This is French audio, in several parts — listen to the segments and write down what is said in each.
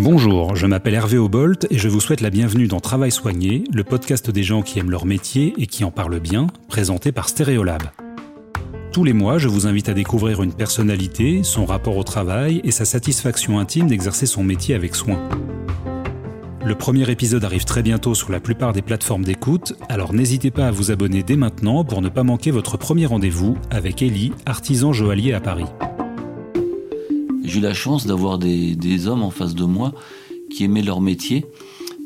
Bonjour, je m'appelle Hervé Obolt et je vous souhaite la bienvenue dans Travail soigné, le podcast des gens qui aiment leur métier et qui en parlent bien, présenté par Stéréolab. Tous les mois, je vous invite à découvrir une personnalité, son rapport au travail et sa satisfaction intime d'exercer son métier avec soin. Le premier épisode arrive très bientôt sur la plupart des plateformes d'écoute, alors n'hésitez pas à vous abonner dès maintenant pour ne pas manquer votre premier rendez-vous avec Ellie, artisan joaillier à Paris. J'ai eu la chance d'avoir des, hommes en face de moi qui aimaient leur métier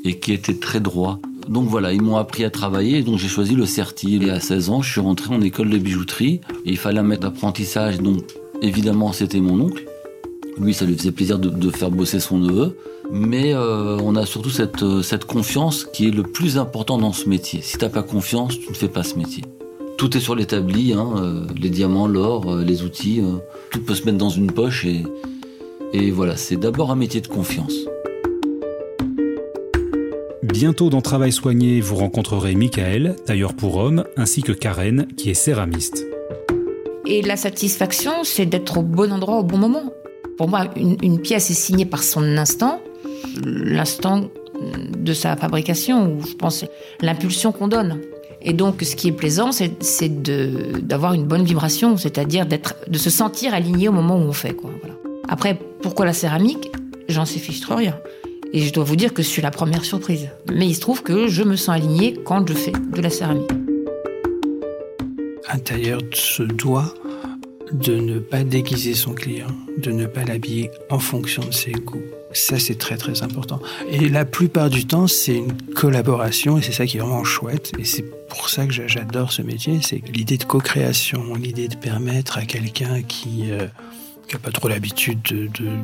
et qui étaient très droits. Donc voilà, ils m'ont appris à travailler, donc j'ai choisi le CERTI. Et à 16 ans, je suis rentré en école de bijouterie et il fallait un maître d'apprentissage, donc évidemment c'était mon oncle. Lui, ça lui faisait plaisir de, faire bosser son neveu. Mais euh, on a surtout cette, euh, cette confiance qui est le plus important dans ce métier. Si t'as pas confiance, tu ne fais pas ce métier. Tout est sur l'établi, hein, euh, les diamants, l'or, les outils, tout peut se mettre dans une poche et, et voilà, c'est d'abord un métier de confiance. Bientôt dans Travail soigné, vous rencontrerez Michael, tailleur pour homme, ainsi que Karen, qui est céramiste. Et la satisfaction, c'est d'être au bon endroit au bon moment. Pour moi, une, pièce est signée par son instant, l'instant de sa fabrication, ou je pense l'impulsion qu'on donne. Et donc, ce qui est plaisant, c'est d'avoir une bonne vibration, c'est-à-dire de se sentir aligné au moment où on fait. Quoi, Après, pourquoi la céramique? J'en sais fiche trop rien. Et je dois vous dire que je suis la première surprise. Mais il se trouve que je me sens alignée quand je fais de la céramique. Un tailleur se doit de ne pas déguiser son client, de ne pas l'habiller en fonction de ses goûts. Ça, c'est très très important. Et la plupart du temps, c'est une collaboration et c'est ça qui est vraiment chouette. Et c'est pour ça que j'adore ce métier, c'est l'idée de co-création, l'idée de permettre à quelqu'un qui euh, qui n'a pas trop l'habitude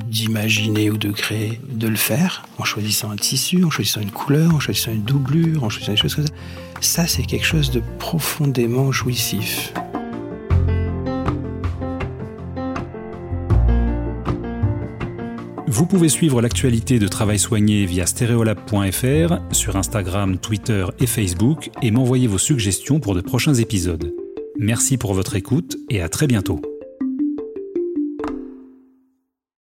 d'imaginer ou de créer, de le faire en choisissant un tissu, en choisissant une couleur, en choisissant une doublure, en choisissant des choses comme ça. Ça, c'est quelque chose de profondément jouissif. Vous pouvez suivre l'actualité de Travail Soigné via stereolab.fr sur Instagram, Twitter et Facebook et m'envoyer vos suggestions pour de prochains épisodes. Merci pour votre écoute et à très bientôt.